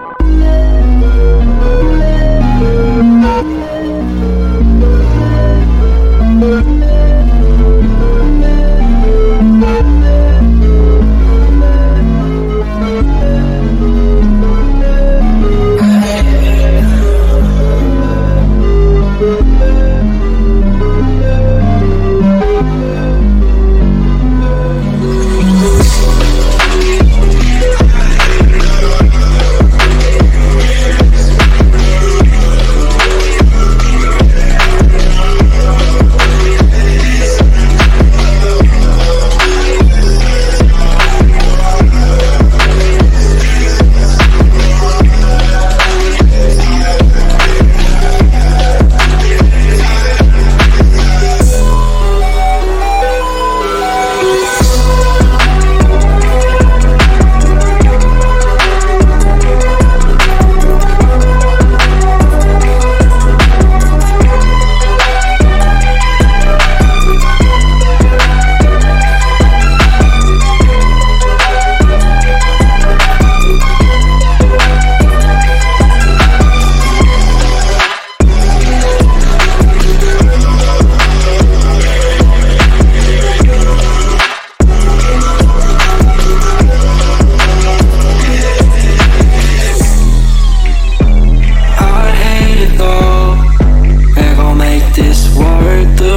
Thank Worried. the